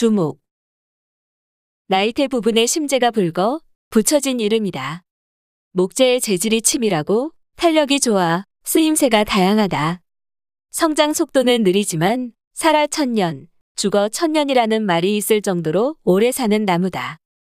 주목. 나이테 부분에 심재가 붉어 붙여진 이름이다. 목재의 재질이 치밀하고 탄력이 좋아 쓰임새가 다양하다. 성장 속도는 느리지만 살아 천년, 죽어 천년이라는 말이 있을 정도로 오래 사는 나무다.